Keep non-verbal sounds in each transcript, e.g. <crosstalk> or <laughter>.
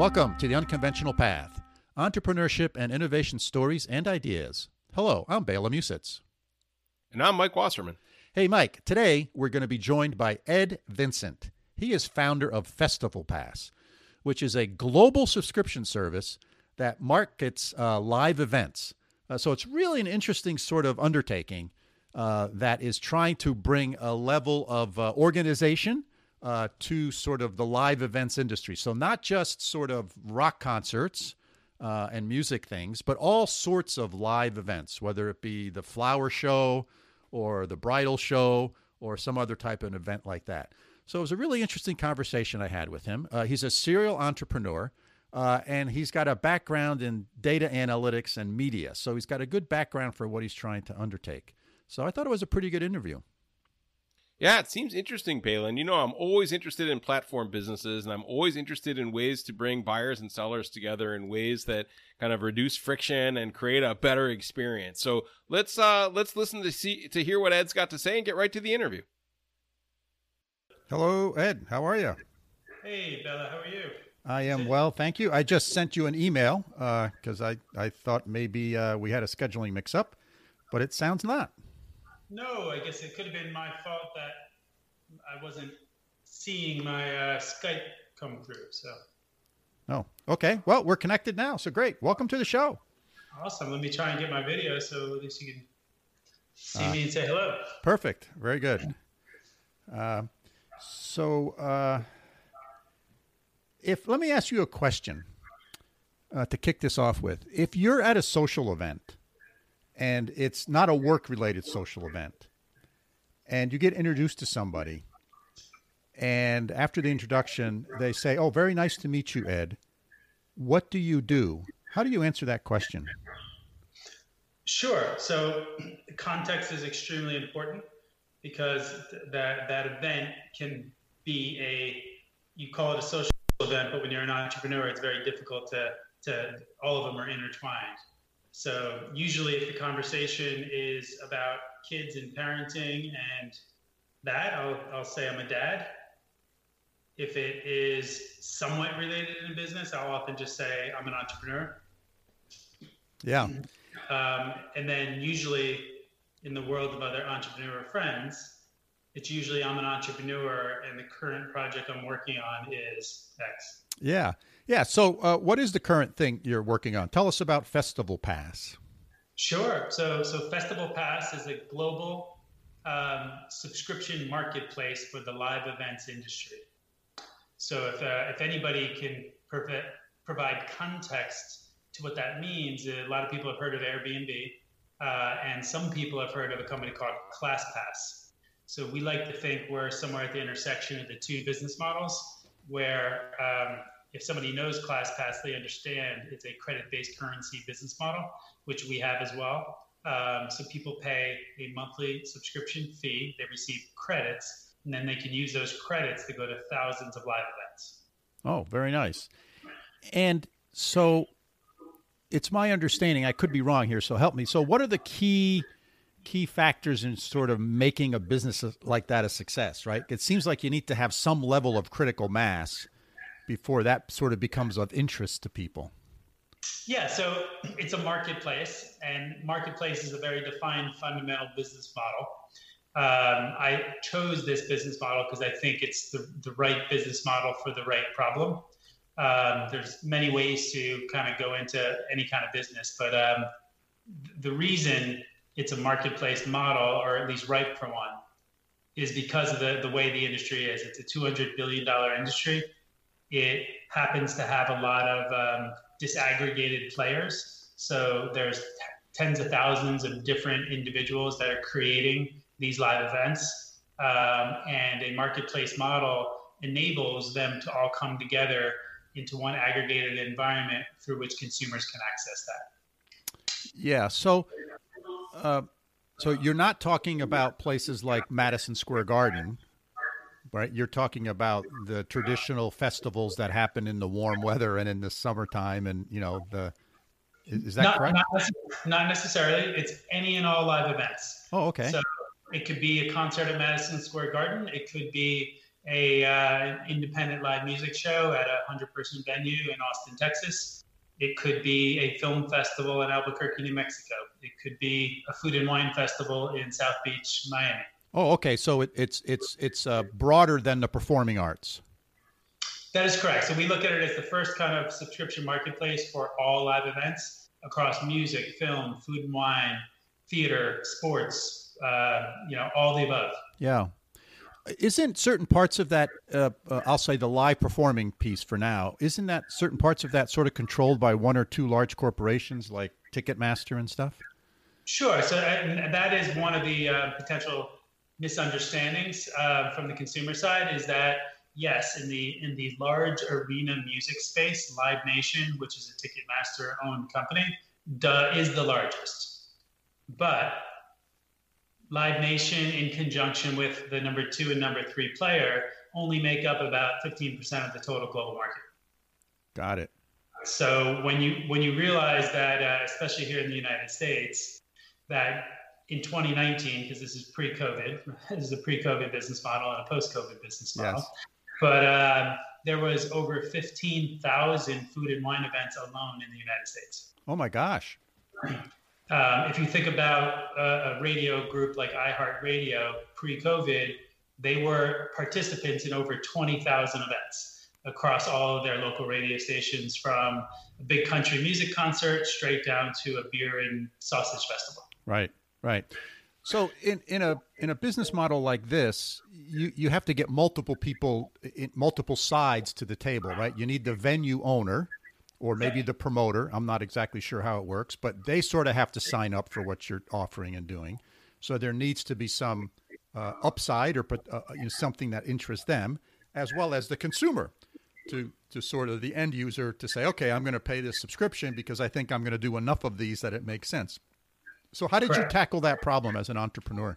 Welcome to the Unconventional Path entrepreneurship and innovation stories and ideas. Hello, I'm Bela Musits. And I'm Mike Wasserman. Hey, Mike, today we're going to be joined by Ed Vincent. He is founder of Festival Pass, which is a global subscription service that markets uh, live events. Uh, so it's really an interesting sort of undertaking uh, that is trying to bring a level of uh, organization uh, to sort of the live events industry. So, not just sort of rock concerts uh, and music things, but all sorts of live events, whether it be the flower show or the bridal show or some other type of event like that. So, it was a really interesting conversation I had with him. Uh, he's a serial entrepreneur. Uh, and he's got a background in data analytics and media. So he's got a good background for what he's trying to undertake. So I thought it was a pretty good interview. Yeah, it seems interesting, Palin. You know, I'm always interested in platform businesses and I'm always interested in ways to bring buyers and sellers together in ways that kind of reduce friction and create a better experience. So let's uh let's listen to see to hear what Ed's got to say and get right to the interview. Hello, Ed. How are you? Hey, Bela. How are you? I am well, thank you. I just sent you an email because uh, I, I thought maybe uh, we had a scheduling mix up, but it sounds not. No, I guess it could have been my fault that I wasn't seeing my uh, Skype come through. So. Oh, okay. Well, we're connected now, so great. Welcome to the show. Awesome. Let me try and get my video so at least you can see uh, me and say hello. Perfect. Very good. Uh, so, uh, if let me ask you a question uh, to kick this off with. If you're at a social event and it's not a work related social event. And you get introduced to somebody and after the introduction they say oh very nice to meet you ed. What do you do? How do you answer that question? Sure. So <clears throat> context is extremely important because that that event can be a you call it a social event but when you're an entrepreneur it's very difficult to to all of them are intertwined so usually, if the conversation is about kids and parenting and that, I'll, I'll say I'm a dad. If it is somewhat related in business, I'll often just say I'm an entrepreneur. Yeah. Um, and then usually in the world of other entrepreneur friends, it's usually I'm an entrepreneur and the current project I'm working on is X. Yeah. Yeah. So, uh, what is the current thing you're working on? Tell us about Festival Pass. Sure. So, so Festival Pass is a global um, subscription marketplace for the live events industry. So, if uh, if anybody can prov- provide context to what that means, a lot of people have heard of Airbnb, uh, and some people have heard of a company called ClassPass. So, we like to think we're somewhere at the intersection of the two business models, where um, if somebody knows ClassPass, they understand it's a credit-based currency business model, which we have as well. Um, so people pay a monthly subscription fee, they receive credits, and then they can use those credits to go to thousands of live events. Oh, very nice. And so it's my understanding, I could be wrong here, so help me. So what are the key key factors in sort of making a business like that a success, right? It seems like you need to have some level of critical mass before that sort of becomes of interest to people? Yeah, so <clears throat> it's a marketplace, and marketplace is a very defined fundamental business model. Um, I chose this business model because I think it's the, the right business model for the right problem. Um, there's many ways to kind of go into any kind of business, but um, the reason it's a marketplace model, or at least ripe for one, is because of the, the way the industry is. It's a $200 billion industry it happens to have a lot of um, disaggregated players. So there's t- tens of thousands of different individuals that are creating these live events. Um, and a marketplace model enables them to all come together into one aggregated environment through which consumers can access that. Yeah. So, uh, so you're not talking about places like Madison Square Garden, right? You're talking about the traditional festivals that happen in the warm weather and in the summertime, and you know the. Is, that not, correct? Not, not, necessarily. It's any and all live events. Oh, okay. So it could be a concert at Madison Square Garden. It could be a uh, independent live music show at a hundred person venue in Austin, Texas. It could be a film festival in Albuquerque, New Mexico. It could be a food and wine festival in South Beach, Miami. Oh, okay. So it, it's it's it's uh, broader than the performing arts. That is correct. So we look at it as the first kind of subscription marketplace for all live events across music, film, food and wine, theater, sports, uh, you know, all the above. Yeah. Isn't certain parts of that, uh, uh, I'll say the live performing piece for now, isn't that certain parts of that sort of controlled by one or two large corporations like Ticketmaster and stuff? Sure. So that is one of the uh, potential misunderstandings uh, from the consumer side is that yes, in the in the large arena music space, Live Nation, which is a Ticketmaster owned company, duh, is the largest. But Live Nation, in conjunction with the number two and number three player, only make up about 15% of the total global market. Got it. So when you when you realize that, uh, especially here in the United States, that in 2019, because this is pre-COVID, <laughs> this is a pre-COVID business model and a post-COVID business model. Yes. But uh, there was over 15,000 food and wine events alone in the United States. Oh my gosh. <clears throat> Um, if you think about a, a radio group like iHeartRadio pre-COVID, they were participants in over 20,000 events across all of their local radio stations, from a big country music concert straight down to a beer and sausage festival. Right, right. So in, in a in a business model like this, you, you have to get multiple people, multiple sides to the table, right? You need the venue owner, or maybe the promoter. I'm not exactly sure how it works, but they sort of have to sign up for what you're offering and doing. So there needs to be some uh, upside or uh, you know, something that interests them, as well as the consumer, to to sort of the end user to say, okay, I'm going to pay this subscription because I think I'm going to do enough of these that it makes sense. So how did Correct. you tackle that problem as an entrepreneur?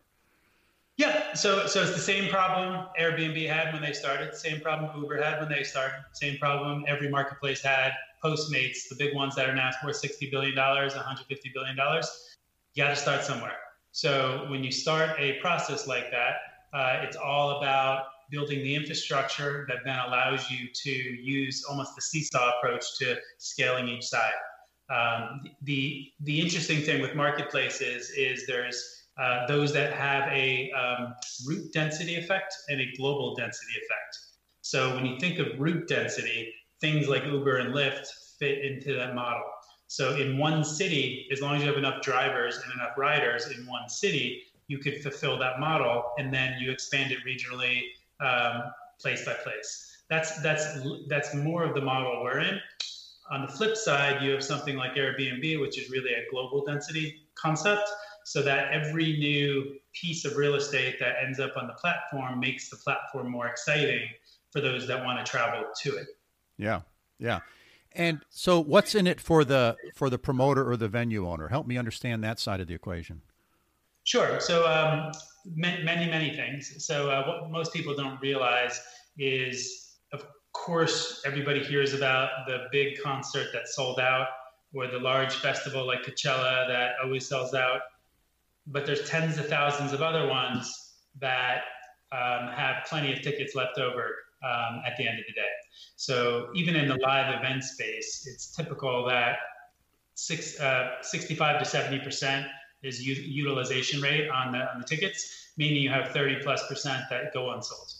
Yeah, so so it's the same problem Airbnb had when they started, same problem Uber had when they started, same problem every marketplace had. Postmates, the big ones that are now worth sixty billion dollars, one hundred fifty billion dollars. You got to start somewhere. So when you start a process like that, uh, it's all about building the infrastructure that then allows you to use almost the seesaw approach to scaling each side. Um, the the interesting thing with marketplaces is there's uh, those that have a um, route density effect and a global density effect. So when you think of route density, things like Uber and Lyft fit into that model. So in one city, as long as you have enough drivers and enough riders in one city, you could fulfill that model, and then you expand it regionally, um, place by place. That's that's that's more of the model we're in. On the flip side, you have something like Airbnb, which is really a global density concept, so that every new piece of real estate that ends up on the platform makes the platform more exciting for those that want to travel to it. Yeah, yeah. And so, what's in it for the for the promoter or the venue owner? Help me understand that side of the equation. Sure. So, um, many, many, things. So, uh, what most people don't realize is course, everybody hears about the big concert that sold out or the large festival like Coachella that always sells out. But there's tens of thousands of other ones that um, have plenty of tickets left over um, at the end of the day. So even in the live event space, it's typical that six, uh, 65 to 70 percent is u- utilization rate on the on the tickets, meaning you have 30 plus percent that go unsold.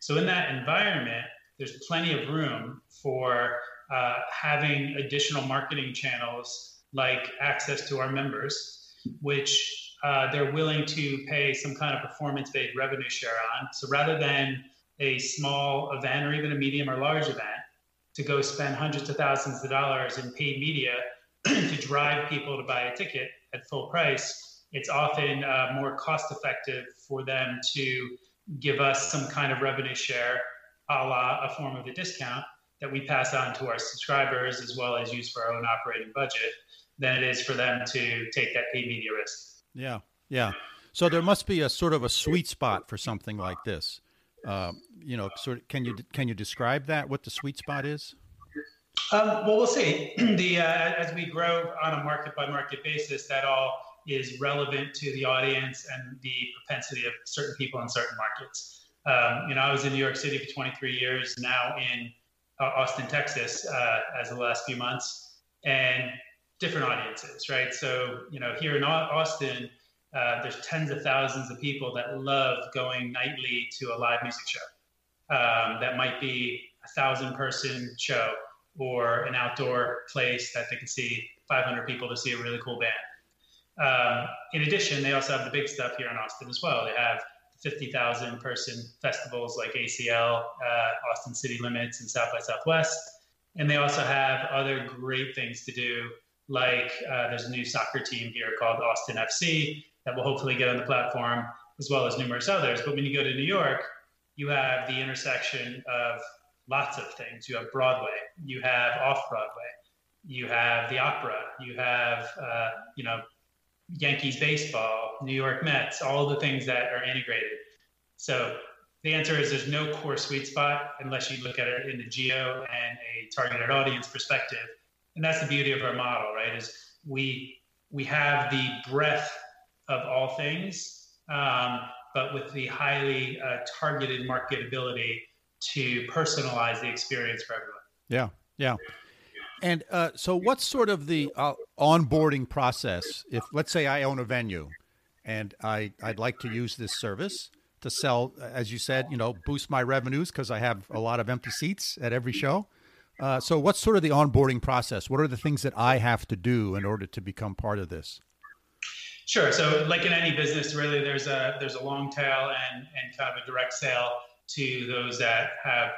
So in that environment, there's plenty of room for uh, having additional marketing channels like access to our members, which uh, they're willing to pay some kind of performance based revenue share on. So rather than a small event or even a medium or large event, to go spend hundreds of thousands of dollars in paid media <clears throat> to drive people to buy a ticket at full price, it's often uh, more cost effective for them to give us some kind of revenue share a la a form of a discount that we pass on to our subscribers as well as use for our own operating budget than it is for them to take that paid media risk. Yeah, yeah. So there must be a sort of a sweet spot for something like this. Uh, you know, sort of, can you can you describe that? What the sweet spot is? Um, well, we'll see. <clears throat> the uh, as we grow on a market by market basis, that all is relevant to the audience and the propensity of certain people in certain markets. Um, you know, I was in New York City for 23 years, now in uh, Austin, Texas, uh, as of the last few months, and different audiences, right? So, you know, here in Austin, uh, there's tens of thousands of people that love going nightly to a live music show. Um, that might be a thousand person show or an outdoor place that they can see 500 people to see a really cool band. Um, in addition, they also have the big stuff here in Austin as well. They have 50,000 person festivals like ACL, uh, Austin City Limits, and South by Southwest. And they also have other great things to do, like uh, there's a new soccer team here called Austin FC that will hopefully get on the platform, as well as numerous others. But when you go to New York, you have the intersection of lots of things. You have Broadway, you have off Broadway, you have the opera, you have, uh, you know, Yankees baseball, New York Mets, all the things that are integrated. So the answer is there's no core sweet spot unless you look at it in the geo and a targeted audience perspective. And that's the beauty of our model, right? Is we we have the breadth of all things, um, but with the highly uh, targeted marketability to personalize the experience for everyone. Yeah, yeah. And uh, so, what's sort of the uh, onboarding process? If let's say I own a venue, and I I'd like to use this service to sell, as you said, you know, boost my revenues because I have a lot of empty seats at every show. Uh, so, what's sort of the onboarding process? What are the things that I have to do in order to become part of this? Sure. So, like in any business, really, there's a there's a long tail and and kind of a direct sale to those that have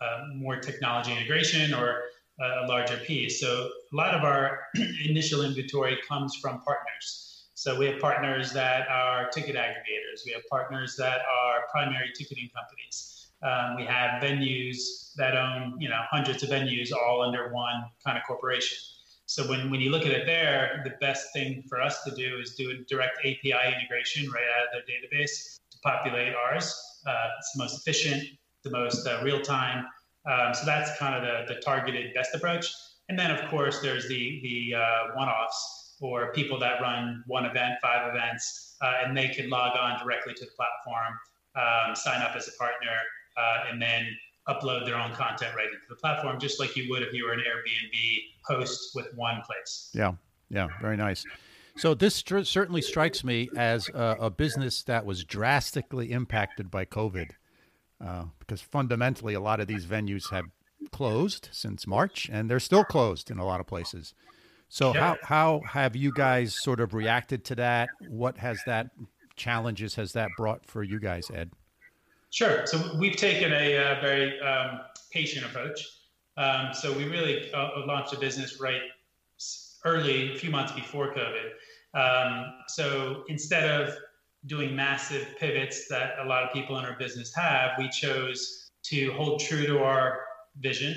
uh, more technology integration or a larger piece. So a lot of our <clears throat> initial inventory comes from partners. So we have partners that are ticket aggregators. We have partners that are primary ticketing companies. Um, we have venues that own, you know, hundreds of venues all under one kind of corporation. So when, when you look at it there, the best thing for us to do is do a direct API integration right out of their database to populate ours. Uh, it's the most efficient, the most uh, real time, um, so that's kind of the, the targeted best approach. And then, of course, there's the, the uh, one offs or people that run one event, five events, uh, and they can log on directly to the platform, um, sign up as a partner, uh, and then upload their own content right into the platform, just like you would if you were an Airbnb host with one place. Yeah, yeah, very nice. So this certainly strikes me as a, a, business that was drastically impacted by COVID uh, because fundamentally a lot of these venues have closed since March and they're still closed in a lot of places. So how how have you guys sort of reacted to that? What has that challenges has that brought for you guys, Ed? Sure. So we've taken a, uh, very um, patient approach. Um, so we really uh, launched a business right early, a few months before COVID. Um, so instead of doing massive pivots that a lot of people in our business have, we chose to hold true to our vision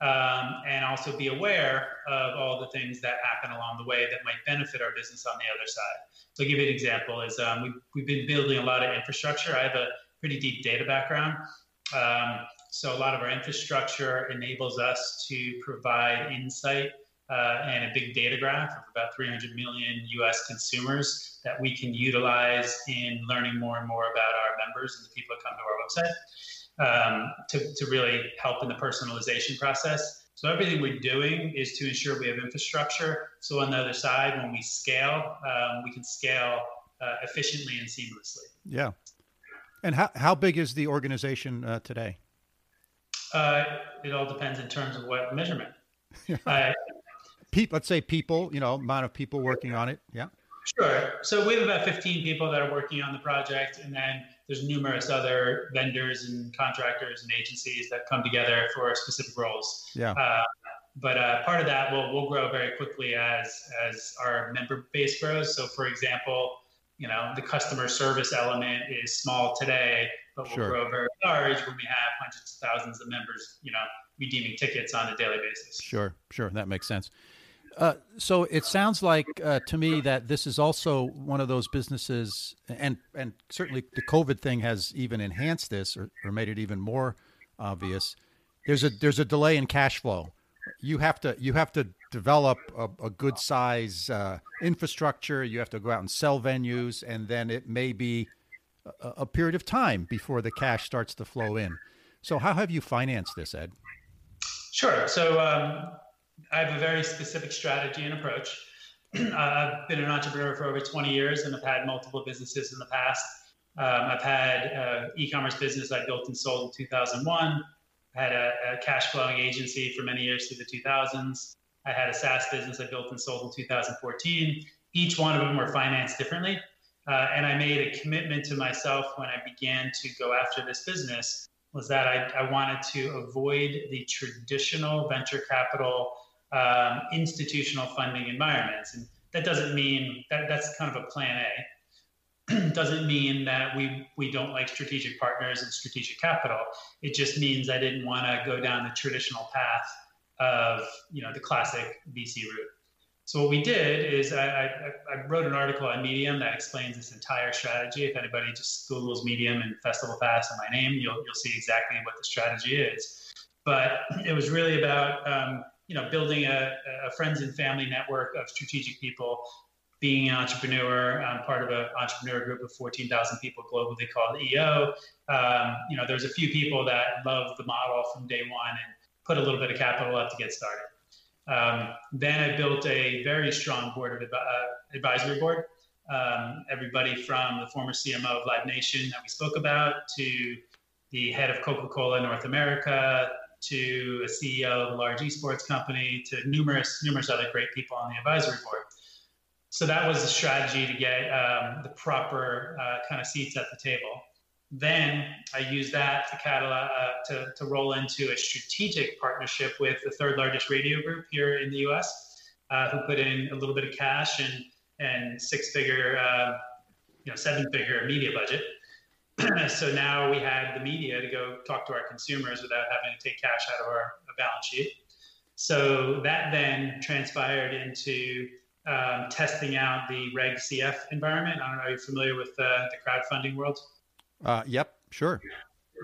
um, and also be aware of all the things that happen along the way that might benefit our business on the other side. So, I'll give you an example: is um, we've, we've been building a lot of infrastructure. I have a pretty deep data background. Um, so a lot of our infrastructure enables us to provide insight uh, and a big data graph of about 300 million US consumers that we can utilize in learning more and more about our members and the people that come to our website um, to, to really help in the personalization process. So everything we're doing is to ensure we have infrastructure. So on the other side, when we scale, um, we can scale uh, efficiently and seamlessly. Yeah. And how, how big is the organization uh, today? Uh, it all depends in terms of what measurement. <laughs> uh, people, let's say people, you know, amount of people working on it. Yeah. Sure. So we have about 15 people that are working on the project, and then there's numerous other vendors and contractors and agencies that come together for specific roles. Yeah. Uh, but uh, part of that will will grow very quickly as as our member base grows. So, for example, you know, the customer service element is small today, but will sure. grow very large when we have hundreds of thousands of members, you know, redeeming tickets on a daily basis. Sure, sure, that makes sense. Uh, so it sounds like uh, to me that this is also one of those businesses, and and certainly the COVID thing has even enhanced this or, or made it even more obvious. There's a there's a delay in cash flow. You have to you have to develop a, a good size uh, infrastructure. You have to go out and sell venues, and then it may be a, a period of time before the cash starts to flow in. So, how have you financed this, Ed? Sure. So, um, I have a very specific strategy and approach. <clears throat> I've been an entrepreneur for over 20 years and I've had multiple businesses in the past. Um, I've had an e-commerce business I built and sold in 2001. I had a, a, cash flowing agency for many years through the 2000s. I had a SaaS business I built and sold in 2014. Each one of them were financed differently. Uh, and I made a commitment to myself when I began to go after this business was that I, I wanted to avoid the traditional venture capital um, institutional funding environments. And that doesn't mean that that's kind of a plan A. <clears throat> doesn't mean that we we don't like strategic partners and strategic capital. It just means I didn't want to go down the traditional path of you know the classic VC route. So what we did is I, I, I, wrote an article on Medium that explains this entire strategy. If anybody just Google's Medium and Festival Pass and my name, you'll you'll see exactly what the strategy is. But it was really about um, you know building a, a, friends and family network of strategic people, being an entrepreneur. I'm part of an entrepreneur group of 14,000 people globally called EO. Um, you know, there's a few people that love the model from day one and put a little bit of capital up to get started. Um, then I built a very strong board of uh, advisory board. Um, everybody from the former CMO of Live Nation that we spoke about to the head of Coca-Cola North America to a CEO of a large esports company to numerous numerous other great people on the advisory board. So that was the strategy to get um, the proper uh, kind of seats at the table. Then I use that to catalog, uh, to, to roll into a strategic partnership with the third largest radio group here in the U.S., uh, who put in a little bit of cash and and six figure, uh, you know, seven figure media budget. <clears throat> so now we had the media to go talk to our consumers without having to take cash out of our balance sheet. So that then transpired into um, testing out the Reg CF environment. I don't know, are you familiar with uh, the crowdfunding world? Uh, yep, sure.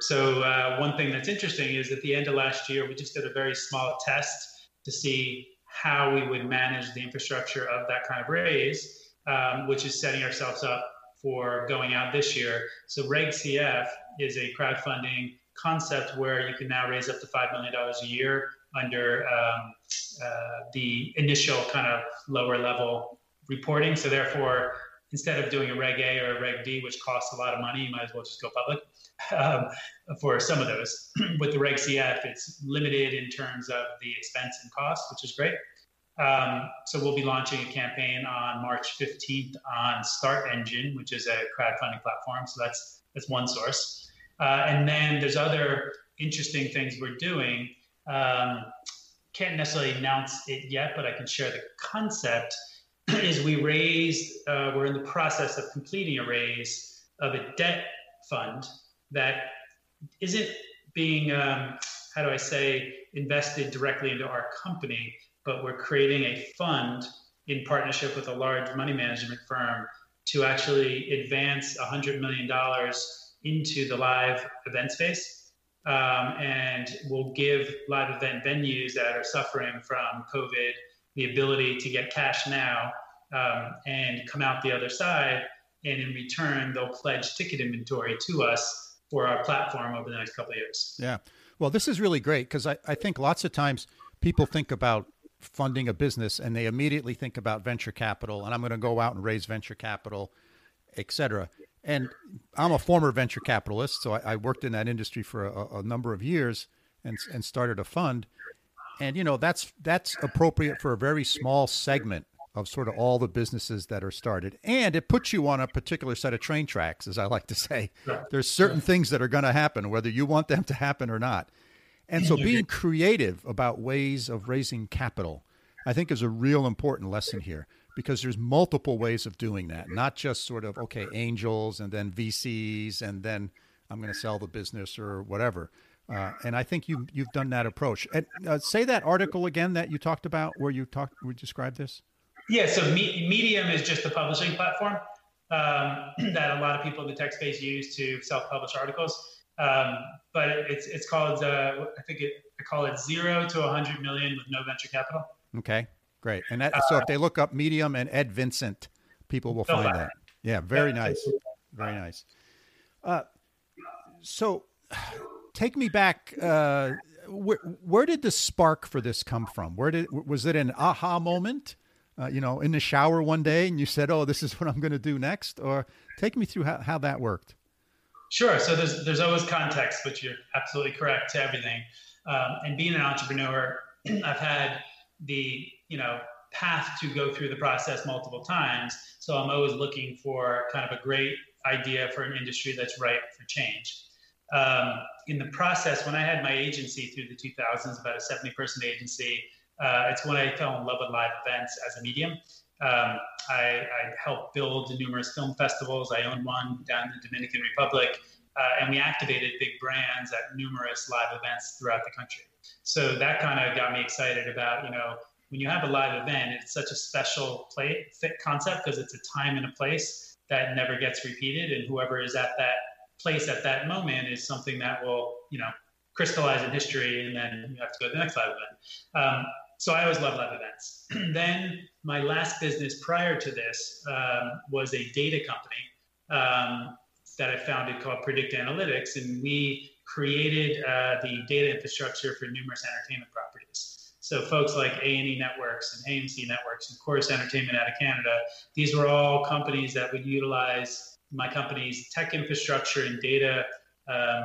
So uh, one thing that's interesting is at the end of last year, we just did a very small test to see how we would manage the infrastructure of that kind of raise, um, which is setting ourselves up for going out this year. So Reg CF is a crowdfunding concept where you can now raise up to $5 million a year under um, uh, the initial kind of lower level reporting. So therefore, instead of doing a Reg A or a Reg D, which costs a lot of money, you might as well just go public <laughs> um, for some of those. <clears throat> With the Reg CF, it's limited in terms of the expense and cost, which is great. Um, so we'll be launching a campaign on March 15th on StartEngine, which is a crowdfunding platform. So that's that's one source. Uh, and then there's other interesting things we're doing. Um, can't necessarily announce it yet, but I can share the concept <clears throat> is we raised, uh, we're in the process of completing a raise of a debt fund that isn't being, um, how do I say, invested directly into our company, but we're creating a fund in partnership with a large money management firm to actually advance $100 million into the live event space. Um, and will give live event venues that are suffering from COVID the ability to get cash now um, and come out the other side. And in return, they'll pledge ticket inventory to us for our platform over the next couple of years. Yeah. Well, this is really great because I, I think lots of times people think about funding a business and they immediately think about venture capital and I'm going to go out and raise venture capital, et cetera. And I'm a former venture capitalist, so I, I worked in that industry for a, a number of years and, and started a fund. And you know that's that's appropriate for a very small segment of sort of all the businesses that are started. And it puts you on a particular set of train tracks as i like to say. There's certain things that are going to happen whether you want them to happen or not and so being creative about ways of raising capital i think is a real important lesson here because there's multiple ways of doing that not just sort of okay angels and then vcs and then i'm going to sell the business or whatever uh, and I think you you've done that approach. And, uh, say that article again that you talked about, where you talked, we described this. Yeah. So Me- Medium is just a publishing platform um, <clears throat> that a lot of people in the tech space use to self-publish articles. Um, but it's it's called uh, I think it, I call it zero to 100 million with no venture capital. Okay, great. And that, so if they look up Medium and Ed Vincent, people will find that. Yeah, very nice. Very nice. Uh, so, take me back. Uh, where, where did the spark for this come from? Where did was it an aha moment? Uh, you know, in the shower one day, and you said, "Oh, this is what I'm going to do next," or take me through how, how that worked. Sure. So there's there's always context, but you're absolutely correct to everything. Um, and being an entrepreneur, <clears throat> I've had the you know path to go through the process multiple times. So I'm always looking for kind of a great idea for an industry that's ripe for change. Um, in the process, when I had my agency through the 2000s, about a 70 person agency, uh, it's when I fell in love with live events as a medium. Um, I, I, helped build numerous film festivals. I owned one down in the Dominican Republic, uh, and we activated big brands at numerous live events throughout the country. So that kind of got me excited about, you know, when you have a live event, it's such a special play concept because it's a time and a place that never gets repeated, and whoever is at that place at that moment is something that will, you know, crystallize in history, and then you have to go to the next live event. Um, so I always love live events. <clears throat> then my last business prior to this um, was a data company um, that I founded called Predict Analytics, and we created uh, the data infrastructure for numerous entertainment properties. So folks like A&E Networks and AMC Networks and Corus Entertainment out of Canada, these were all companies that would utilize my company's tech infrastructure and data um,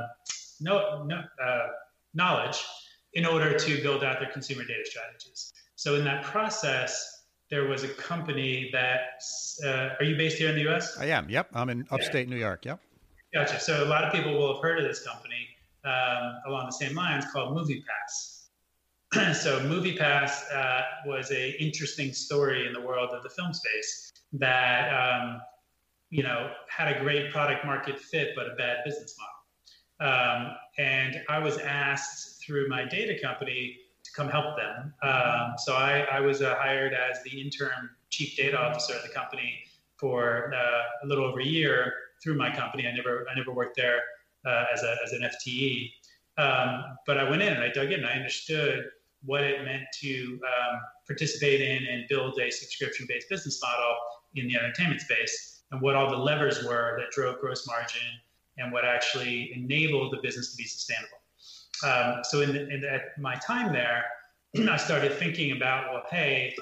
no, no, uh, knowledge in order to build out their consumer data strategies. So in that process, there was a company that uh, are you based here in the U.S.? I am. Yep, I'm in upstate yeah. New York. Yep. Gotcha. So a lot of people will have heard of this company um, along the same lines called MoviePass. <clears throat> so MoviePass uh, was a interesting story in the world of the film space that um, you know had a great product market fit but a bad business model. Um, and I was asked through my data company to come help them. Um, so I, I was uh, hired as the interim chief data officer of the company for uh, a little over a year through my company. I never I never worked there uh, as, a, as an FTE. Um, but I went in and I dug in and I understood what it meant to um, participate in and build a subscription based business model in the entertainment space and what all the levers were that drove gross margin and what actually enabled the business to be sustainable. Um, so in, the, in the, my time there, <clears throat> I started thinking about, well, hey,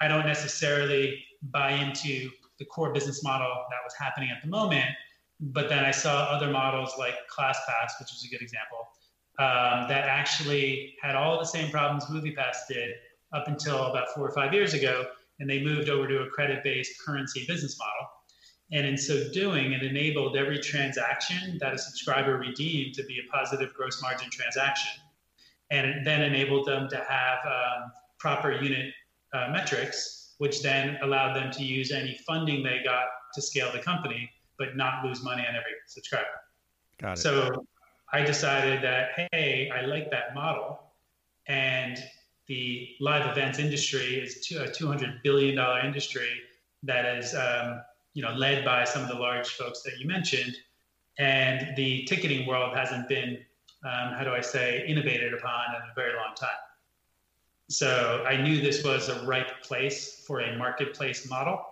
I don't necessarily buy into the core business model that was happening at the moment, but then I saw other models like ClassPass, which is a good example, um, that actually had all the same problems MoviePass did up until about four or five years ago, and they moved over to a credit-based currency business model. And in so doing, it enabled every transaction that a subscriber redeemed to be a positive gross margin transaction. And it then enabled them to have um, proper unit uh, metrics, which then allowed them to use any funding they got to scale the company, but not lose money on every subscriber. Got it. So I decided that, hey, I like that model. And the live events industry is a $200 billion industry that is um, you know, led by some of the large folks that you mentioned. And the ticketing world hasn't been, um, how do I say, innovated upon in a very long time. So I knew this was a ripe place for a marketplace model.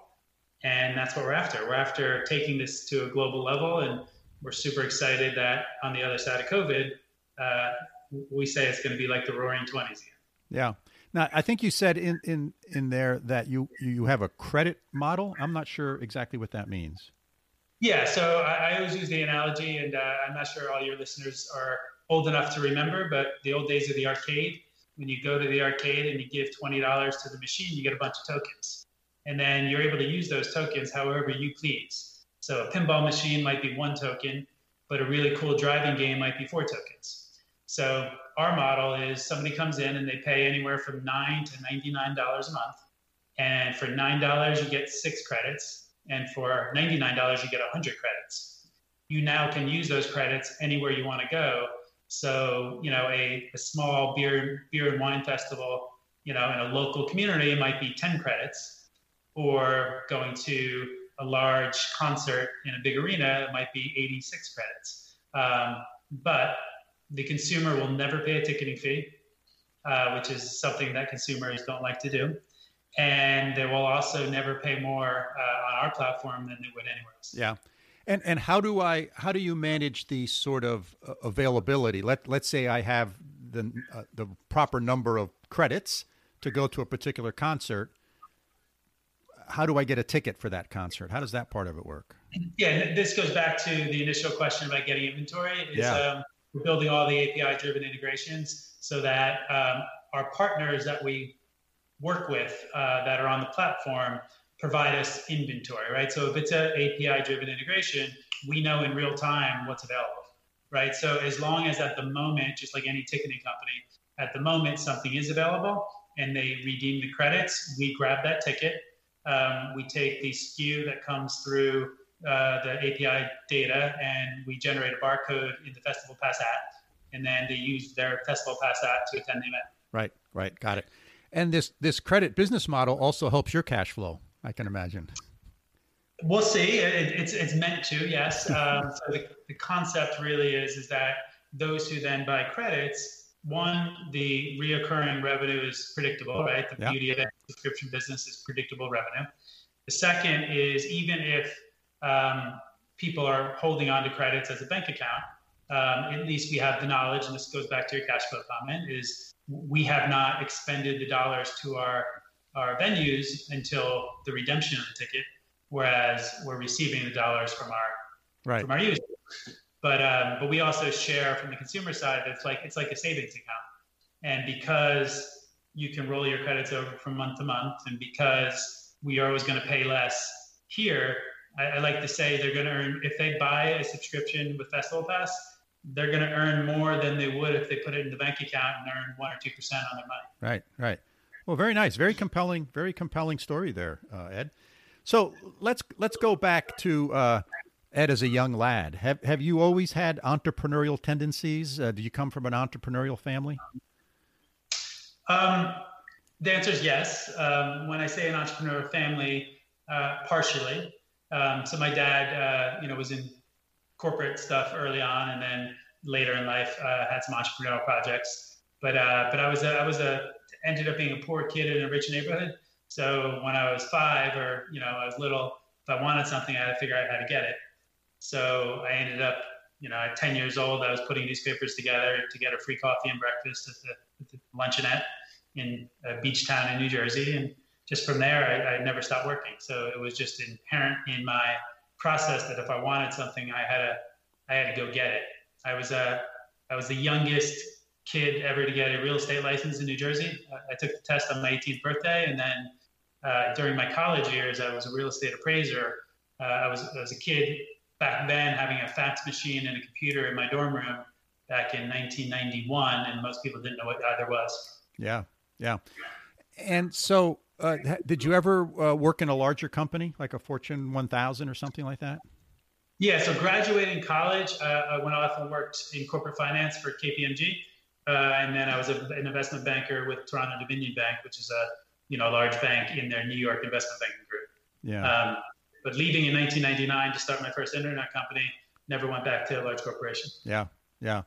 And that's what we're after. We're after taking this to a global level. And we're super excited that on the other side of COVID, uh, we say it's going to be like the roaring 20s again. Yeah. Now, I think you said in, in, in there that you, you have a credit model. I'm not sure exactly what that means. Yeah, so I, I always use the analogy, and uh, I'm not sure all your listeners are old enough to remember, but the old days of the arcade, when you go to the arcade and you give $20 to the machine, you get a bunch of tokens. And then you're able to use those tokens however you please. So a pinball machine might be one token, but a really cool driving game might be four tokens. So our model is somebody comes in and they pay anywhere from nine to ninety-nine dollars a month, and for nine dollars you get six credits, and for ninety-nine dollars you get hundred credits. You now can use those credits anywhere you want to go. So you know a, a small beer beer and wine festival, you know, in a local community it might be ten credits, or going to a large concert in a big arena it might be 86 credits. Um, but the consumer will never pay a ticketing fee, uh, which is something that consumers don't like to do. And they will also never pay more uh, on our platform than they would anywhere else. Yeah. And and how do I how do you manage the sort of uh, availability? Let let's say I have the uh, the proper number of credits to go to a particular concert. How do I get a ticket for that concert? How does that part of it work? Yeah, this goes back to the initial question about getting inventory. Is, Yeah. um, we're building all the API-driven integrations so that um, our partners that we work with uh, that are on the platform provide us inventory, right? So if it's an API-driven integration, we know in real time what's available, right? So as long as at the moment, just like any ticketing company, at the moment something is available and they redeem the credits, we grab that ticket. Um, we take the SKU that comes through uh, the API data and we generate a barcode in the Festival Pass app. And then they use their Festival Pass app to attend the event. Right, right, got it. And this this credit business model also helps your cash flow. I can imagine. We'll see. It, it's it's meant to, yes. <laughs> Um, so the, the concept really is is that those who then buy credits, one, the reoccurring revenue is predictable, right? The Yeah. beauty of a subscription business is predictable revenue. The second is even if um, people are holding on to credits as a bank account, um, at least we have the knowledge, and this goes back to your cash flow comment, is we have not expended the dollars to our our venues until the redemption of the ticket, whereas we're receiving the dollars from our Right. from our users. But um, but we also share from the consumer side. It's like it's like a savings account, and because you can roll your credits over from month to month, and because we are always going to pay less here, I, I like to say they're going to earn if they buy a subscription with Festival Pass, they're going to earn more than they would if they put it in the bank account and earn one or two percent on their money. Right, right. Well, very nice, very compelling, very compelling story there, uh, Ed. So let's let's go back to uh, Ed as a young lad. Have have you always had entrepreneurial tendencies? Uh, do you come from an entrepreneurial family? Um, the answer is yes. Um, when I say an entrepreneur family, uh, partially. Um, so my dad, uh, you know, was in corporate stuff early on, and then later in life uh, had some entrepreneurial projects. But uh, but I was a, I was a ended up being a poor kid in a rich neighborhood. So when I was five, or you know, I was little, if I wanted something, I had to figure out how to get it. So I ended up, you know, at 10 years old, I was putting newspapers together to get a free coffee and breakfast at the, at the luncheonette in a beach town in New Jersey. And just from there, I, I never stopped working. So it was just inherent in my process that if I wanted something, I had to, I had to go get it. I was a, I was the youngest kid ever to get a real estate license in New Jersey. I, took the test on my 18th birthday, and then uh, during my college years, I was a real estate appraiser. Uh, I was I was a kid back then having a fax machine and a computer in my dorm room back in 1991, and most people didn't know what either was. Yeah, yeah. And so, uh, did you ever uh, work in a larger company, like a Fortune 1000 or something like that? Yeah, so graduating college, uh, I went off and worked in corporate finance for KPMG, uh, and then I was a, an investment banker with Toronto Dominion Bank, which is a you know large bank in their New York investment banking group. Yeah. Um, but leaving in 1999 to start my first internet company, never went back to a large corporation. Yeah, yeah.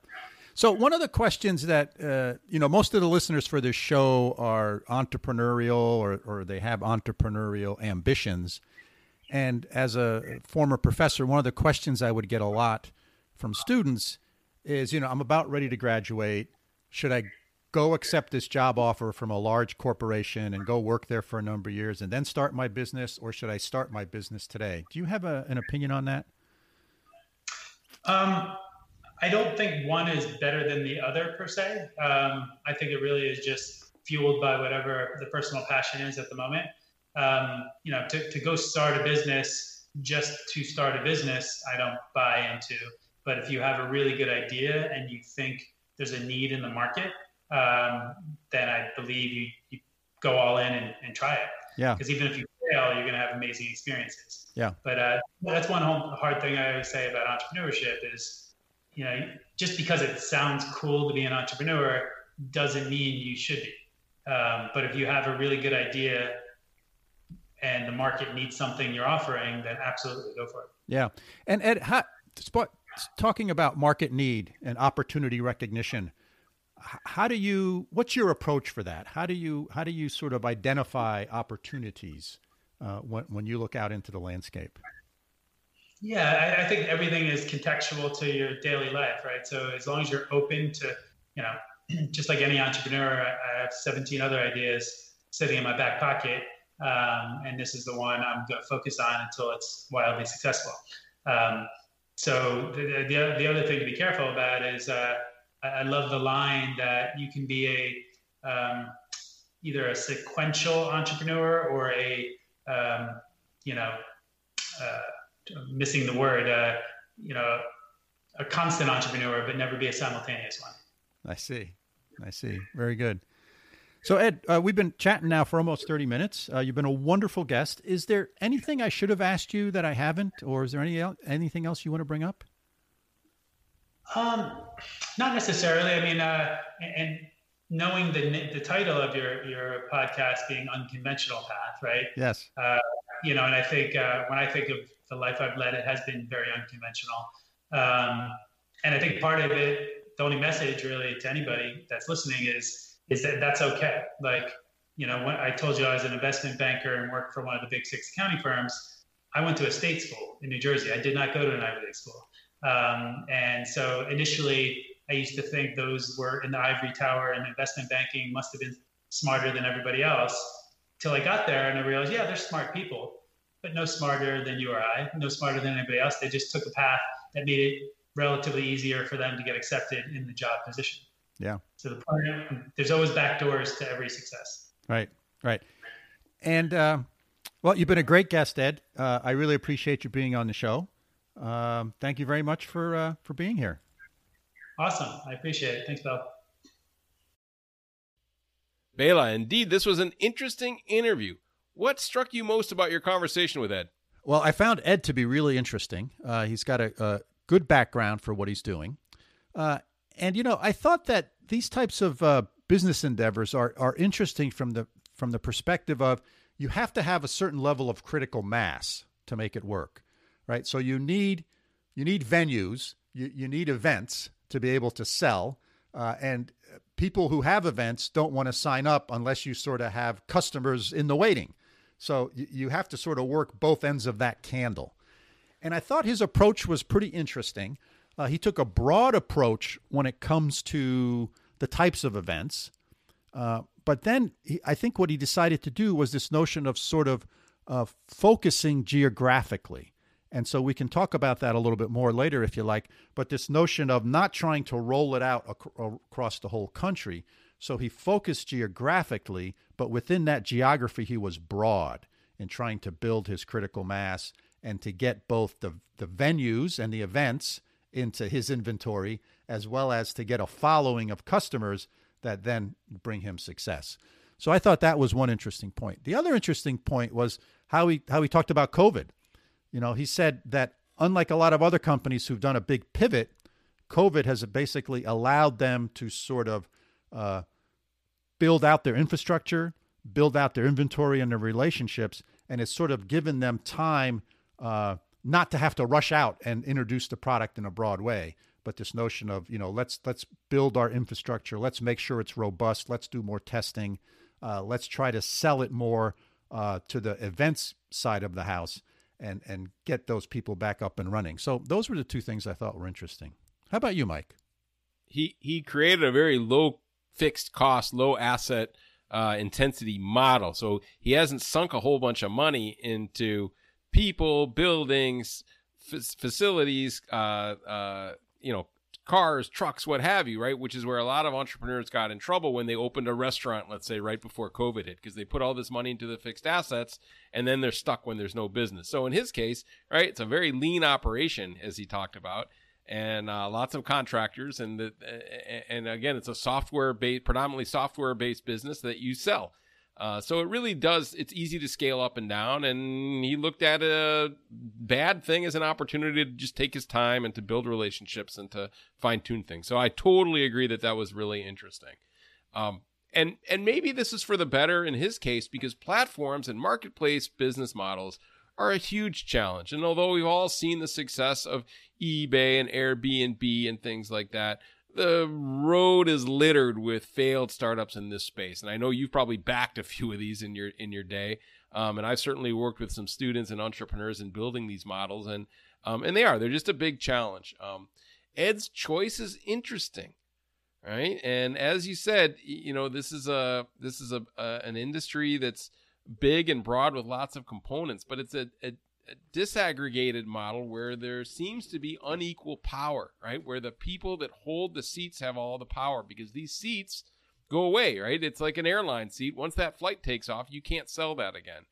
So one of the questions that uh, you know most of the listeners for this show are entrepreneurial or or they have entrepreneurial ambitions, and as a former professor, one of the questions I would get a lot from students is, you know, I'm about ready to graduate. Should I go accept this job offer from a large corporation and go work there for a number of years and then start my business, or should I start my business today? Do you have a, an opinion on that? Um, I don't think one is better than the other per se. Um, I think it really is just fueled by whatever the personal passion is at the moment. Um, you know, to, to go start a business just to start a business, I don't buy into. But if you have a really good idea and you think there's a need in the market, um, then I believe you, you go all in and, and try it. Yeah. Because even if you fail, you're going to have amazing experiences. Yeah. But uh, that's one whole hard thing I always say about entrepreneurship is, you know, just because it sounds cool to be an entrepreneur doesn't mean you should be. Um, but if you have a really good idea and the market needs something you're offering, then absolutely go for it. Yeah. And Ed, how, talking about market need and opportunity recognition, how do you? What's your approach for that? How do you? How do you sort of identify opportunities uh, when when you look out into the landscape? Yeah, I, I, think everything is contextual to your daily life, right? So as long as you're open to, you know, <clears throat> just like any entrepreneur, I, have 17 other ideas sitting in my back pocket, um, and this is the one I'm going to focus on until it's wildly successful. Um, so the, the, the other thing to be careful about is uh, I love the line that you can be a um, either a sequential entrepreneur or a um, you know uh, missing the word uh, you know a constant entrepreneur but never be a simultaneous one. I see. I see. Very good. So ed uh, we've been chatting now for almost 30 minutes. Uh, you've been a wonderful guest. Is there anything i should have asked you that i haven't or is there any anything else you want to bring up? Um, not necessarily. I mean, uh, and knowing the the title of your your podcast being unconventional path, right? Yes. Uh, you know, and I think uh, when I think of the life I've led, it has been very unconventional. Um, and I think part of it, the only message really to anybody that's listening is is that that's okay. Like, you know, when I told you I was an investment banker and worked for one of the big six accounting firms, I went to a state school in New Jersey. I did not go to an Ivy League school. Um, and so initially, I used to think those were in the ivory tower and investment banking must have been smarter than everybody else. Till I got there and I realized, yeah, they're smart people, but no smarter than you or I, no smarter than anybody else. They just took a path that made it relatively easier for them to get accepted in the job position. Yeah. So the part, there's always back doors to every success. Right. Right. And uh, well, you've been a great guest, Ed. Uh, I really appreciate you being on the show. Um, thank you very much for uh, for being here. Awesome, I appreciate it. Thanks, Bill. Bela, indeed, this was an interesting interview. What struck you most about your conversation with Ed? Well, I found Ed to be really interesting. Uh, he's got a, a, good background for what he's doing, uh, and you know, I thought that these types of uh, business endeavors are are interesting from the from the perspective of you have to have a certain level of critical mass to make it work right? So you need you need venues, you, you need events to be able to sell, uh, and people who have events don't want to sign up unless you sort of have customers in the waiting. So you, have to sort of work both ends of that candle. And I thought his approach was pretty interesting. Uh, he took a broad approach when it comes to the types of events. Uh, but then he, I think what he decided to do was this notion of sort of uh, focusing geographically. And so we can talk about that a little bit more later if you like. But this notion of not trying to roll it out ac- across the whole country. So he focused geographically, but within that geography, he was broad in trying to build his critical mass and to get both the, the venues and the events into his inventory, as well as to get a following of customers that then bring him success. So I thought that was one interesting point. The other interesting point was how he how he talked about COVID you know, he said that unlike a lot of other companies who've done a big pivot, COVID has basically allowed them to sort of uh, build out their infrastructure, build out their inventory and their relationships, and it's sort of given them time uh, not to have to rush out and introduce the product in a broad way. But this notion of you know let's let's build our infrastructure, let's make sure it's robust, let's do more testing, uh, let's try to sell it more uh, to the events side of the house and and get those people back up and running. So those were the two things I thought were interesting. How about you, Mike? He he created a very low fixed cost, low asset uh, intensity model. So he hasn't sunk a whole bunch of money into people, buildings, f- facilities, uh, uh, you know, cars, trucks, what have you, right? Which is where a lot of entrepreneurs got in trouble when they opened a restaurant, let's say right before COVID hit, because they put all this money into the fixed assets and then they're stuck when there's no business. So in his case, right, it's a very lean operation, as he talked about. And uh, lots of contractors, and the, and again, it's a software based, predominantly software based business that you sell. Uh, so it really does. It's easy to scale up and down, and he looked at a bad thing as an opportunity to just take his time and to build relationships and to fine tune things. So I totally agree that that was really interesting. Um, and and maybe this is for the better in his case because platforms and marketplace business models are a huge challenge. And although we've all seen the success of eBay and Airbnb and things like that, the road is littered with failed startups in this space and i know you've probably backed a few of these in your in your day um, and i've certainly worked with some students and entrepreneurs in building these models and um, and they are. They're just a big challenge. Um, Ed's choice is interesting, right? And as you said, you know, this is a this is a, a an industry that's big and broad with lots of components, but it's a, a disaggregated model where there seems to be unequal power, right? Where the people that hold the seats have all the power because these seats go away, right? It's like an airline seat. Once that flight takes off, you can't sell that again.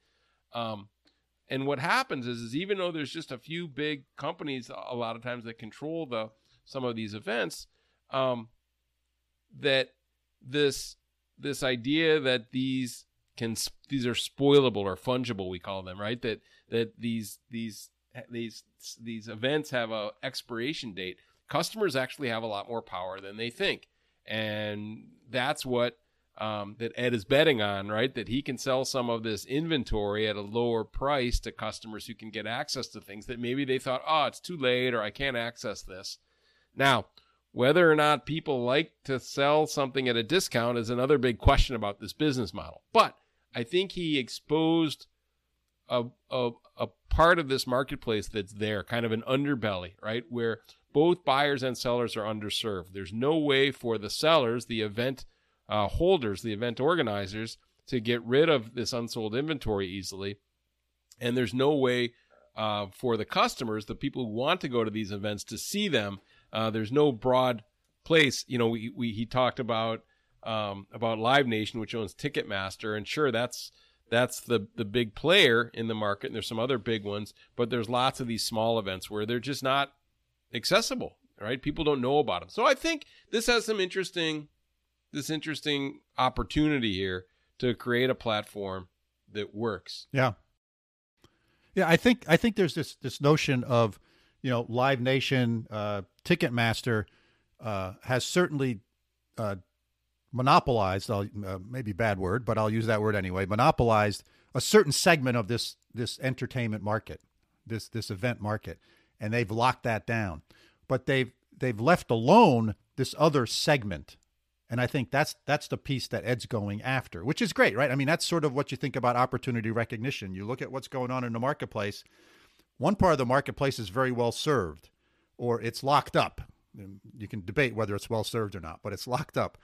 Um, and what happens is, is even though there's just a few big companies, a lot of times that control the some of these events, um, that this this idea that these can these are spoilable or fungible, we call them, right? That that these these these these events have a expiration date. Customers actually have a lot more power than they think, and that's what um, that Ed is betting on, right? That he can sell some of this inventory at a lower price to customers who can get access to things that maybe they thought, oh, it's too late or I can't access this. Now, whether or not people like to sell something at a discount is another big question about this business model. But I think he exposed a, a, a part of this marketplace that's there, kind of an underbelly, right? Where both buyers and sellers are underserved. There's no way for the sellers, the event uh, holders, the event organizers, to get rid of this unsold inventory easily. And there's no way uh, for the customers, the people who want to go to these events, to see them. Uh, there's no broad place. You know, we, we he talked about um, about Live Nation, which owns Ticketmaster, and sure, that's that's the the big player in the market. And there's some other big ones, but there's lots of these small events where they're just not accessible. Right? People don't know about them. So I think this has some interesting this interesting opportunity here to create a platform that works. Yeah. Yeah, I think I think there's this this notion of, you know, Live Nation, uh, Ticketmaster uh, has certainly uh, monopolized. Uh, maybe bad word, but I'll use that word anyway. Monopolized a certain segment of this this entertainment market, this this event market, and they've locked that down. But they've they've left alone this other segment and I think that's that's the piece that Ed's going after, which is great, right? I mean, that's sort of what you think about opportunity recognition. You look at what's going on in the marketplace. One part of the marketplace is very well served, or it's locked up. You can debate whether it's well served or not, but it's locked up.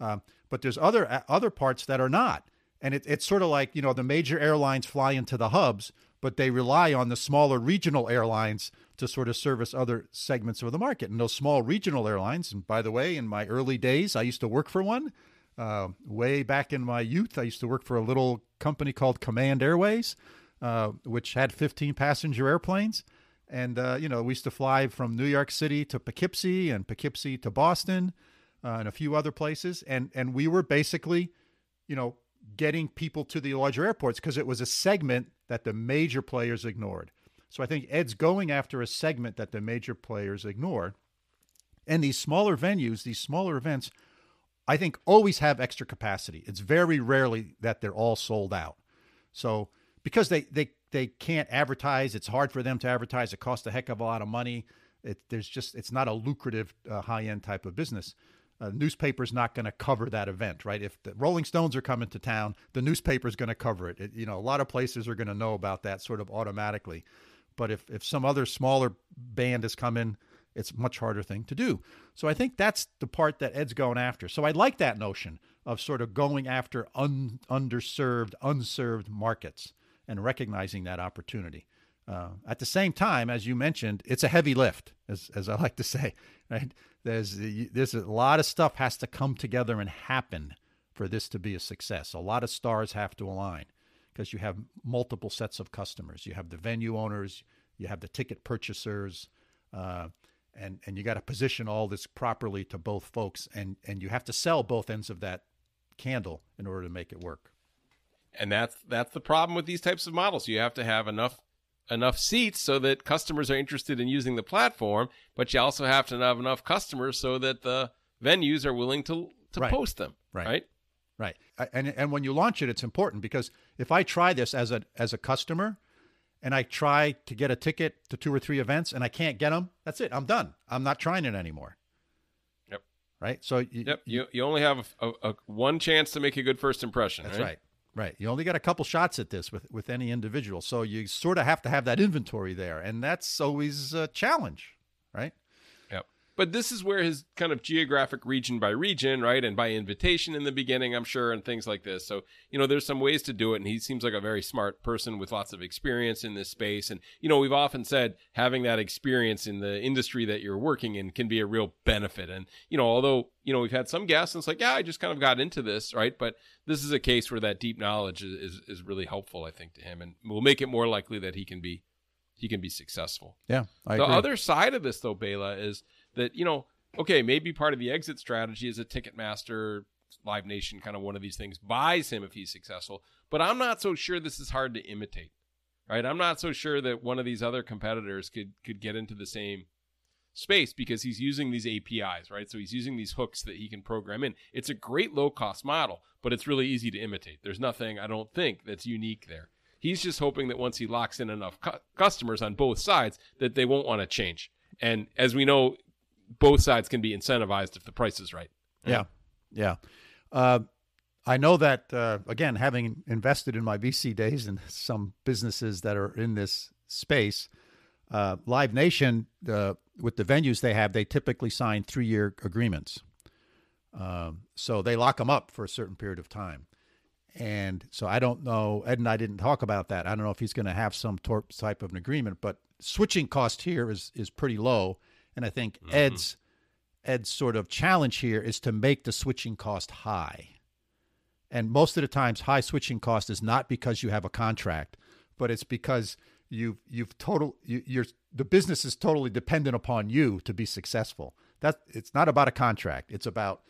Um, but there's other other parts that are not, and it, it's sort of like you know the major airlines fly into the hubs, but they rely on the smaller regional airlines to sort of service other segments of the market. And those small regional airlines, and by the way, in my early days, I used to work for one. Uh, way back in my youth, I used to work for a little company called Command Airways, uh, which had 15 passenger airplanes. And, uh, you know, we used to fly from New York City to Poughkeepsie and Poughkeepsie to Boston uh, and a few other places. And, and we were basically, you know, getting people to the larger airports because it was a segment that the major players ignored. So I think Ed's going after a segment that the major players ignore. And these smaller venues, these smaller events, I think always have extra capacity. It's very rarely that they're all sold out. So because they they they can't advertise, it's hard for them to advertise. It costs a heck of a lot of money. It, there's just it's not a lucrative uh, high end type of business. A newspaper's not going to cover that event, right? If the Rolling Stones are coming to town, the newspaper's going to cover it. it. You know, a lot of places are going to know about that sort of automatically. But if, if some other smaller band has come in, it's a much harder thing to do. So I think that's the part that Ed's going after. So I like that notion of sort of going after un, underserved, unserved markets and recognizing that opportunity. Uh, at the same time, as you mentioned, it's a heavy lift, as, as I like to say. <laughs> Right? There's there's a lot of stuff has to come together and happen for this to be a success. A lot of stars have to align because you have multiple sets of customers. You have the venue owners, you have the ticket purchasers, uh, and and you got to position all this properly to both folks, and and you have to sell both ends of that candle in order to make it work. And that's that's the problem with these types of models. You have to have enough enough seats so that customers are interested in using the platform, but you also have to have enough customers so that the venues are willing to to right. post them. Right. right. Right. And and when you launch it, it's important because if I try this as a as a customer, and I try to get a ticket to two or three events and I can't get them, that's it. I'm done. I'm not trying it anymore. Yep. Right. So you, yep. You you only have a, a, a one chance to make a good first impression. That's right. right. Right. You only got a couple shots at this with, with any individual. So you sort of have to have that inventory there. And that's always a challenge, right? But this is where his kind of geographic region by region, right? And by invitation in the beginning, I'm sure, and things like this. So, you know, there's some ways to do it. And he seems like a very smart person with lots of experience in this space. And, you know, we've often said having that experience in the industry that you're working in can be a real benefit. And, you know, although, you know, we've had some guests and it's like, yeah, I just kind of got into this, right? But this is a case where that deep knowledge is, is, is really helpful, I think, to him, and will make it more likely that he can be he can be successful. Yeah, I the agree. other side of this, though, Bela, is that you know, okay, maybe part of the exit strategy is a Ticketmaster, Live Nation, kind of one of these things buys him if he's successful. But I'm not so sure this is hard to imitate, right? I'm not so sure that one of these other competitors could could get into the same space because he's using these APIs, right? So he's using these hooks that he can program in. It's a great low cost model, but it's really easy to imitate. There's nothing I don't think that's unique there. He's just hoping that once he locks in enough cu- customers on both sides that they won't want to change. And as we know, both sides can be incentivized if the price is right. Yeah, yeah. Uh, I know that uh, again, having invested in my VC days in some businesses that are in this space, uh, Live Nation uh, with the venues they have, they typically sign three-year agreements. Um, so they lock them up for a certain period of time. And so I don't know. Ed and I didn't talk about that. I don't know if he's going to have some tor- type of an agreement, but switching cost here is is pretty low. And I think Mm-hmm. Ed's Ed's sort of challenge here is to make the switching cost high. And most of the times, high switching cost is not because you have a contract, but it's because you've you've total you, you're the business is totally dependent upon you to be successful. That it's not about a contract; it's about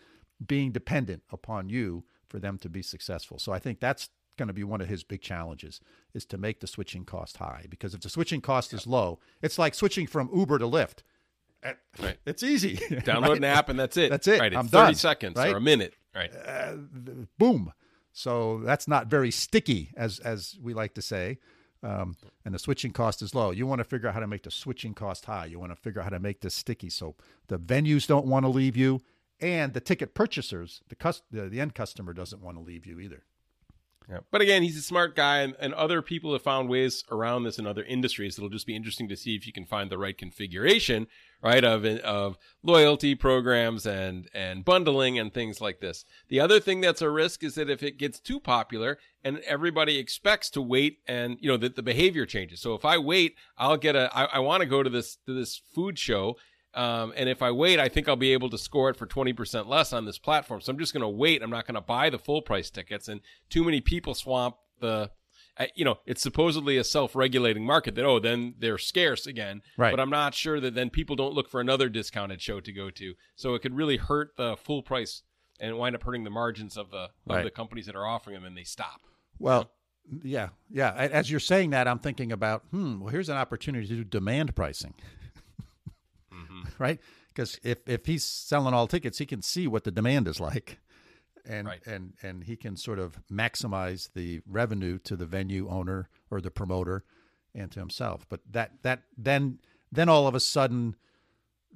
being dependent upon you for them to be successful. So I think that's going to be one of his big challenges is to make the switching cost high because if the switching cost is low, it's like switching from Uber to Lyft. Right. It's easy. <laughs> Download right? an app and that's it. That's it. Right. It's I'm 30 done, seconds right? or a minute. Right. uh, boom. So that's not very sticky, as as we like to say. Um, and the switching cost is low. You want to figure out how to make the switching cost high. You want to figure out how to make this sticky, so the venues don't want to leave you, and the ticket purchasers, the cus- the, the end customer doesn't want to leave you either. But again, he's a smart guy, and, and other people have found ways around this in other industries. It'll just be interesting to see if you can find the right configuration, right, of of loyalty programs and and bundling and things like this. The other thing that's a risk is that if it gets too popular and everybody expects to wait, and you know that the behavior changes. So if I wait, I'll get a. I, I want to go to this to this food show. Um, and if I wait, I think I'll be able to score it for 20% less on this platform. So I'm just going to wait. I'm not going to buy the full price tickets. And too many people swamp the, uh, you know, it's supposedly a self regulating market that, oh, then they're scarce again. Right. But I'm not sure that then people don't look for another discounted show to go to. So it could really hurt the full price and wind up hurting the margins of the, of Right. the companies that are offering them and they stop. Well, yeah, yeah. As you're saying that, I'm thinking about, hmm, well, here's an opportunity to do demand pricing, Mm-hmm. right? Because if if he's selling all tickets, he can see what the demand is like, and Right. and and he can sort of maximize the revenue to the venue owner or the promoter, and to himself. But that that then then all of a sudden,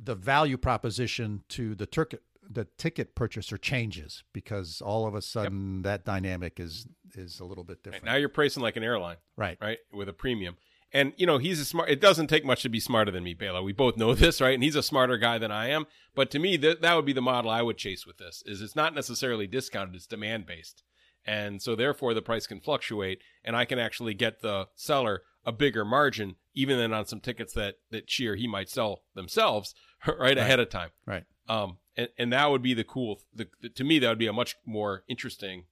the value proposition to the ticket the ticket purchaser changes because all of a sudden that dynamic is is a little bit different. Now you're pricing like an airline. Right. right? With a premium. And you know, he's a smart it doesn't take much to be smarter than me, Bela. We both know <laughs> this, right? And he's a smarter guy than I am. But to me, that that would be the model I would chase with this. Is it's not necessarily discounted, it's demand based. And so therefore the price can fluctuate and I can actually get the seller a bigger margin even than on some tickets that that she or he might sell themselves <laughs> right, ahead of time. Right. Um and, and that would be the cool the, the, to me that would be a much more interesting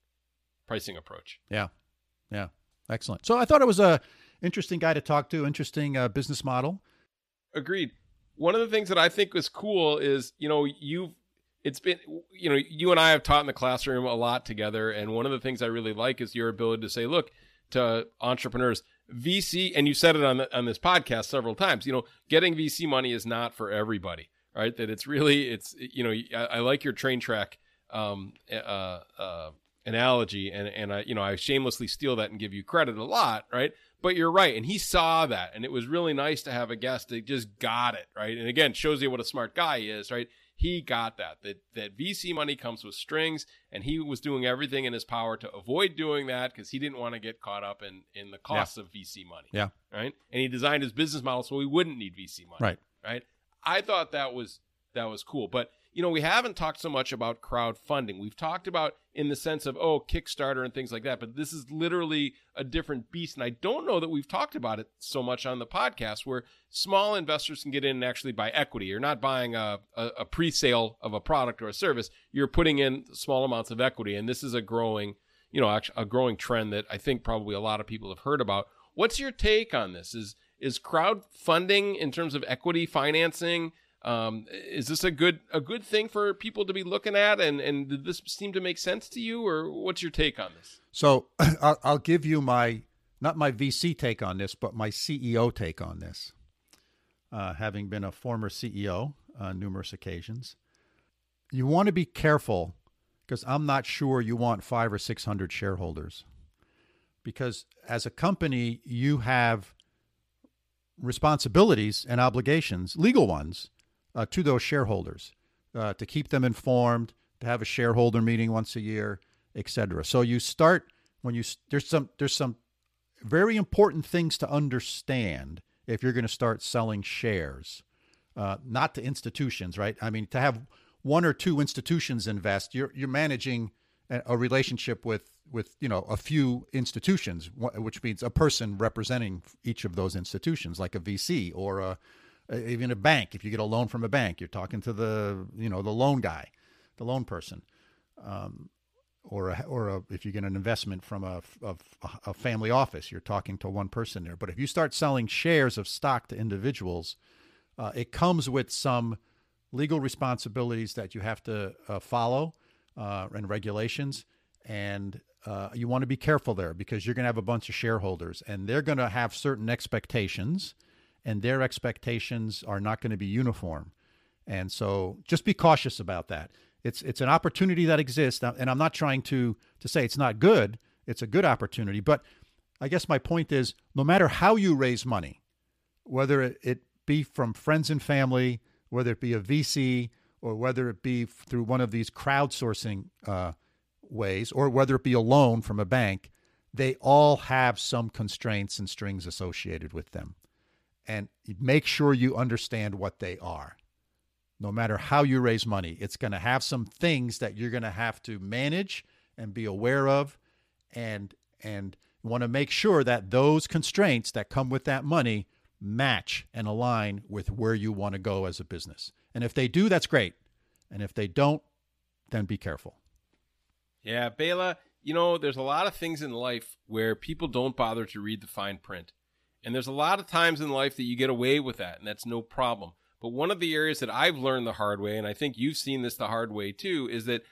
pricing approach. Yeah. Yeah. Excellent. So I thought it was a interesting guy to talk to, interesting uh, business model. Agreed. One of the things that I think was cool is, you know, you've it's been you know, you and I have taught in the classroom a lot together and one of the things I really like is your ability to say, look, to entrepreneurs, VC and you said it on the, on this podcast several times, you know, getting VC money is not for everybody, right? That it's really it's you know, I, I like your train track um uh uh analogy and and I you know I shamelessly steal that and give you credit a lot, right? But you're right, and he saw that, and it was really nice to have a guest that just got it, right? And again, shows you what a smart guy he is, right? he got that that that VC money comes with strings, and he was doing everything in his power to avoid doing that because he didn't want to get caught up in in the costs yeah. of VC money. Yeah, right. And he designed his business model so he wouldn't need VC money. Right, right. I thought that was that was cool, but you know, we haven't talked so much about crowdfunding. We've talked about in the sense of, oh, Kickstarter and things like that, but this is literally a different beast. And I don't know that we've talked about it so much on the podcast where small investors can get in and actually buy equity. You're not buying a, a, a pre sale of a product or a service, you're putting in small amounts of equity. And this is a growing, you know, a growing trend that I think probably a lot of people have heard about. What's your take on this? Is is crowdfunding in terms of equity financing um, is this a good a good thing for people to be looking at? And and did this seem to make sense to you, or what's your take on this? So <clears throat> I'll, give you my not my VC take on this, but my CEO take on this. Uh, having been a former CEO on numerous occasions, you want to be careful because I'm not sure you want five or six hundred shareholders. Because as a company, you have responsibilities and obligations, legal ones, uh, to those shareholders uh, to keep them informed, to have a shareholder meeting once a year, etc. So you start when you there's some there's some very important things to understand if you're going to start selling shares, uh, not to institutions, right? I mean, to have one or two institutions invest, you're you're managing a, a relationship with with you know a few institutions, which means a person representing each of those institutions, like a VC or a even a bank. If you get a loan from a bank, you're talking to the you know the loan guy, the loan person, um, or a, or a, if you get an investment from a, a, a family office, you're talking to one person there. But if you start selling shares of stock to individuals, uh, it comes with some legal responsibilities that you have to uh, follow uh, and regulations and uh, you want to be careful there because you're going to have a bunch of shareholders and they're going to have certain expectations and their expectations are not going to be uniform. And so just be cautious about that. It's it's an opportunity that exists, and I'm not trying to to say it's not good. It's a good opportunity, but I guess my point is, no matter how you raise money, whether it be from friends and family, whether it be a VC, or whether it be through one of these crowdsourcing uh, ways, or whether it be a loan from a bank, they all have some constraints and strings associated with them and make sure you understand what they are. No matter how you raise money, it's going to have some things that you're going to have to manage and be aware of and and want to make sure that those constraints that come with that money match and align with where you want to go as a business. And if they do, that's great. And if they don't, then be careful. Yeah, Bela, you know, there's a lot of things in life where people don't bother to read the fine print. And there's a lot of times in life that you get away with that, and that's no problem. But one of the areas that I've learned the hard way, and I think you've seen this the hard way too, is that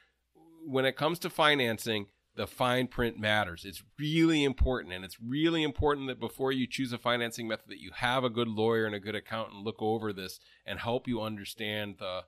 when it comes to financing, the fine print matters. It's really important. And it's really important that before you choose a financing method that you have a good lawyer and a good accountant look over this and help you understand the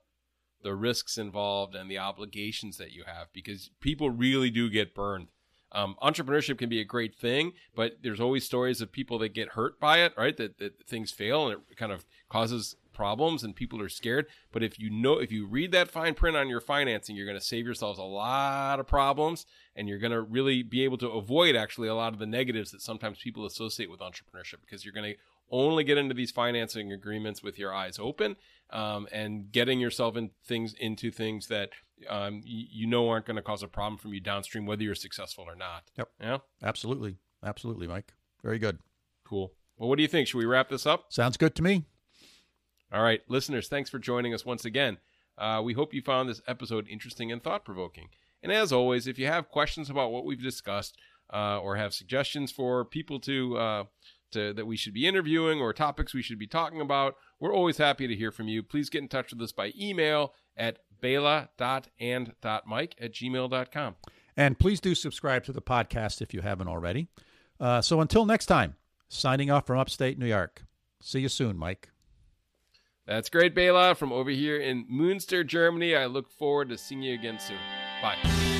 the risks involved and the obligations that you have because people really do get burned um, entrepreneurship can be a great thing, but there's always stories of people that get hurt by it, right? That, that things fail and it kind of causes problems and people are scared. But if you know, if you read that fine print on your financing, you're going to save yourselves a lot of problems and you're going to really be able to avoid actually a lot of the negatives that sometimes people associate with entrepreneurship because you're going to only get into these financing agreements with your eyes open um, and getting yourself in things into things that um, you, you, know aren't going to cause a problem from you downstream, whether you're successful or not. Yep. Yeah. Absolutely. Absolutely, Mike. Very good. Cool. Well, what do you think? Should we wrap this up? Sounds good to me. All right, listeners, thanks for joining us once again. Uh, we hope you found this episode interesting and thought provoking. And as always, if you have questions about what we've discussed uh, or have suggestions for people to, uh, to that we should be interviewing or topics we should be talking about, we're always happy to hear from you. Please get in touch with us by email at bela.and.mike at gmail.com. And please do subscribe to the podcast if you haven't already. Uh, so until next time, signing off from upstate New York. See you soon, Mike. That's great, Bela. From over here in Munster, Germany, I look forward to seeing you again soon. Bye.